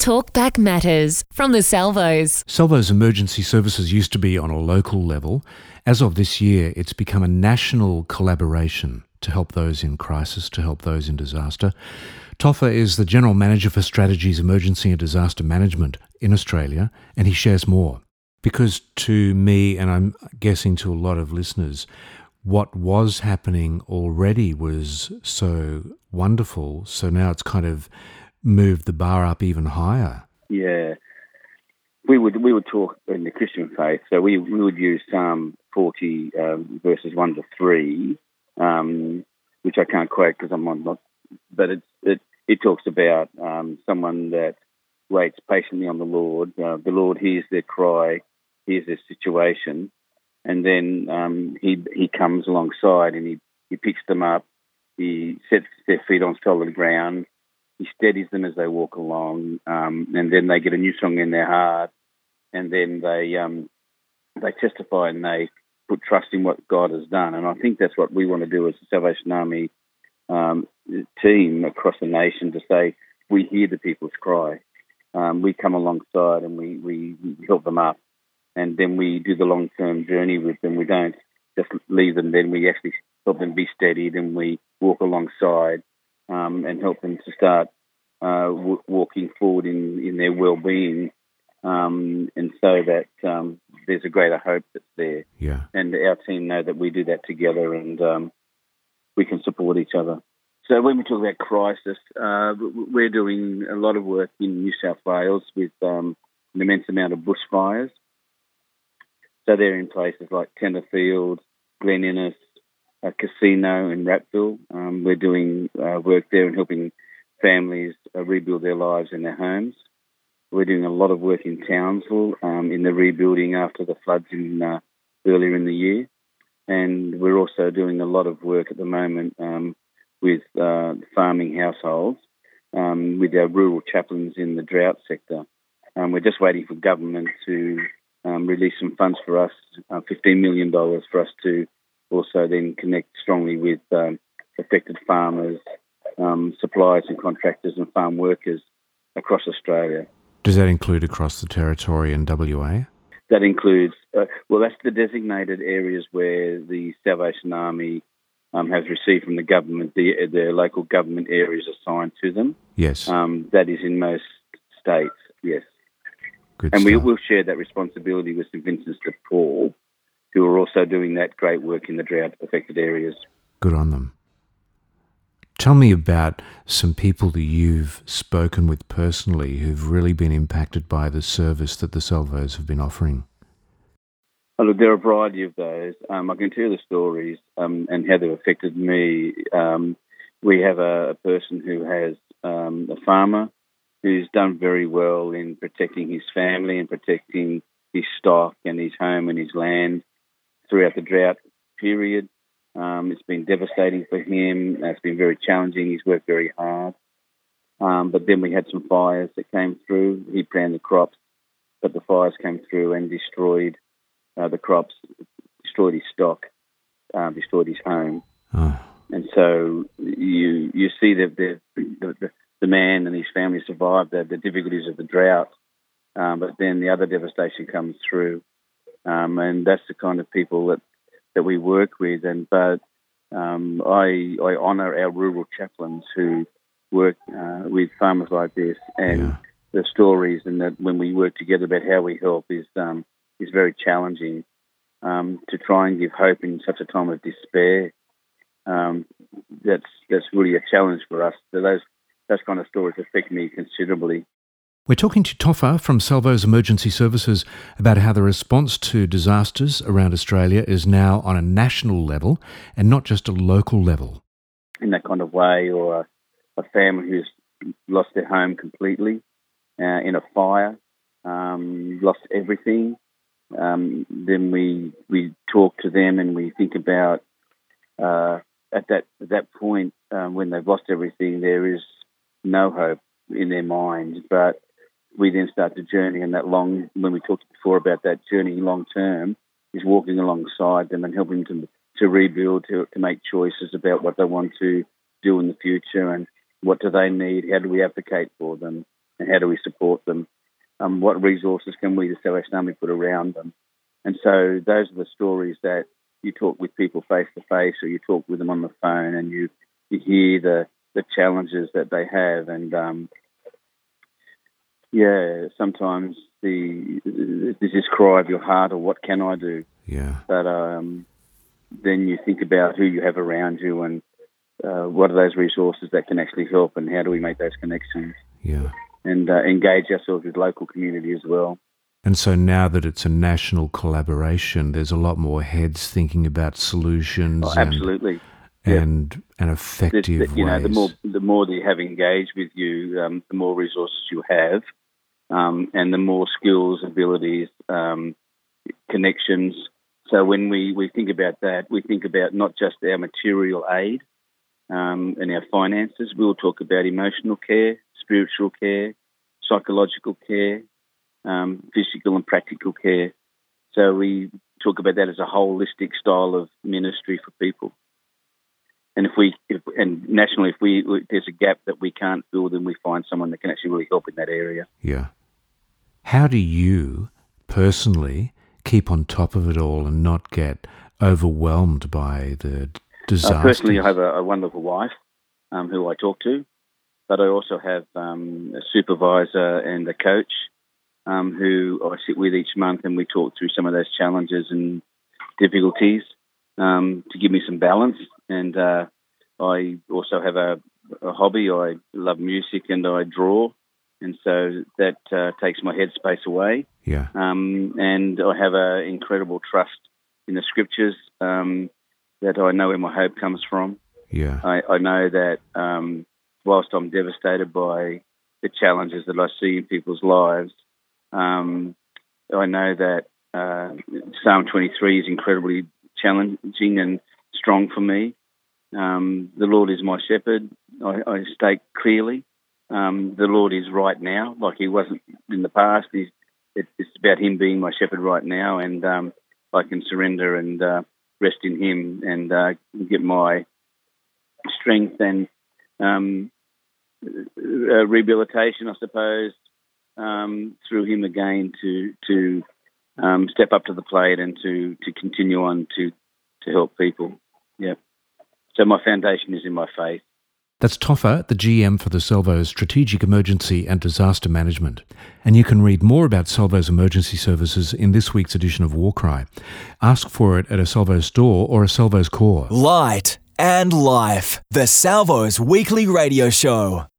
Talkback Matters from the Salvos. Salvo's emergency services used to be on a local level. As of this year, it's become a national collaboration to help those in crisis, to help those in disaster. Toffa is the General Manager for Strategies, Emergency and Disaster Management in Australia, and he shares more. Because to me, and I'm guessing to a lot of listeners, what was happening already was so wonderful. So now it's kind of moved the bar up even higher. Yeah. We would we would talk in the Christian faith, so we, we would use Psalm 40 um, verses 1 to 3, um, which I can't quote because I'm not, but it, it, it talks about um, someone that waits patiently on the Lord. Uh, the Lord hears their cry, hears their situation, and then um, he he comes alongside and he, he picks them up, he sets their feet on solid ground, he steadies them as they walk along, um, and then they get a new song in their heart, and then they um, they testify and they put trust in what God has done. And I think that's what we want to do as the Salvation Army um, team across the nation to say we hear the people's cry. Um, we come alongside and we, we help them up, and then we do the long term journey with them. We don't just leave them. Then we actually help them be steadied, and we walk alongside um, and help them to start uh, w- walking forward in, in their well-being, um, and so that um, there's a greater hope that's there. Yeah. And our team know that we do that together, and um, we can support each other. So when we talk about crisis, uh, we're doing a lot of work in New South Wales with um, an immense amount of bushfires. So they're in places like Tenterfield, Glen Innes, a Casino in Rappville. Um, we're doing uh, work there and helping families uh, rebuild their lives and their homes. We're doing a lot of work in Townsville um, in the rebuilding after the floods in uh, earlier in the year, and we're also doing a lot of work at the moment um, with uh, farming households um, with our rural chaplains in the drought sector. Um, we're just waiting for government to um, release some funds for us, uh, $15 million for us to also then connect strongly with um, affected farmers, um, suppliers and contractors and farm workers across Australia. Does that include across the territory in WA? That includes, uh, well, that's the designated areas where the Salvation Army um, has received from the government, the, the local government areas assigned to them. Yes. Um, that is in most states, yes. Good and we will share that responsibility with St Vincent's de Paul, who are also doing that great work in the drought affected areas. Good on them. Tell me about some people that you've spoken with personally who've really been impacted by the service that the Salvos have been offering. Oh, look, there are a variety of those. Um, I can tell the stories um, and how they've affected me. Um, we have a, a, person who has um, a farmer who's done very well in protecting his family and protecting his stock and his home and his land throughout the drought period. Um, it's been devastating for him. It's been very challenging. He's worked very hard. Um, but then we had some fires that came through. He planted the crops, but the fires came through and destroyed uh, the crops, destroyed his stock, uh, destroyed his home. Oh. And so you you see that the, the, the man and his family survived the, the difficulties of the drought, um, but then the other devastation comes through, um, and that's the kind of people that that we work with. And but um, I I honour our rural chaplains who work uh, with farmers like this, and Yeah. the stories and that when we work together about how we help is um, is very challenging. Um, to try and give hope in such a time of despair, um, that's that's really a challenge for us. So those those kind of stories affect me considerably. We're talking to Toffa from Salvo's Emergency Services about how the response to disasters around Australia is now on a national level and not just a local level. in that kind of way, or a, a family who's lost their home completely uh, in a fire, um, lost everything. Um, then we we talk to them and we think about uh, at that at that point um, when they've lost everything, there is no hope in their minds. But we then start the journey, and that long when we talked before about that journey long term is walking alongside them and helping them to rebuild, to, to make choices about what they want to do in the future and what do they need, how do we advocate for them, and how do we support them? Um, what resources can we, the Salvation Army, put around them? And so those are the stories that you talk with people face to face, or you talk with them on the phone, and you you hear the the challenges that they have, and um, yeah, sometimes the there's this cry of your heart, or what can I do? Yeah. But um, then you think about who you have around you, and uh, what are those resources that can actually help, and how do we make those connections? Yeah. And uh, engage ourselves with local community as well. And so now that it's a national collaboration, there's a lot more heads thinking about solutions. Oh, absolutely. And, and, and effective the, the, you ways. know, the more the more you have engaged with you, um, the more resources you have, um, and the more skills, abilities, um, connections. So when we, we think about that, we think about not just our material aid um, and our finances. We'll talk about emotional care, spiritual care, psychological care, um, physical and practical care. So we talk about that as a holistic style of ministry for people. And if we, if, and nationally, if we if there's a gap that we can't fill, then we find someone that can actually really help in that area. Yeah. How do you personally keep on top of it all and not get overwhelmed by the disasters? Uh, personally, I have a, a wonderful wife um, who I talk to, but I also have um, a supervisor and a coach um, who I sit with each month, and we talk through some of those challenges and difficulties um, to give me some balance. And uh, I also have a, a, hobby. I love music and I draw, and so that uh, takes my headspace away. Yeah. Um, and I have an incredible trust in the scriptures um, that I know where my hope comes from. Yeah. I, I know that um, whilst I'm devastated by the challenges that I see in people's lives, um, I know that uh, Psalm 23 is incredibly challenging and strong for me. Um, the Lord is my shepherd. I, I state clearly. Um, the Lord is right now, like He wasn't in the past. He's, it, it's about Him being my shepherd right now, and um, I can surrender and uh, rest in Him and uh, get my strength and um, uh, rehabilitation, I suppose, um, through him again to to um, step up to the plate and to to continue on to to help people. Yeah. So my foundation is in my faith. That's Toffa, the GM for the Salvo's Strategic Emergency and Disaster Management. And you can read more about Salvo's emergency services in this week's edition of Warcry. Ask for it at a Salvo store or a Salvo's corps. Light and Life, the Salvo's weekly radio show.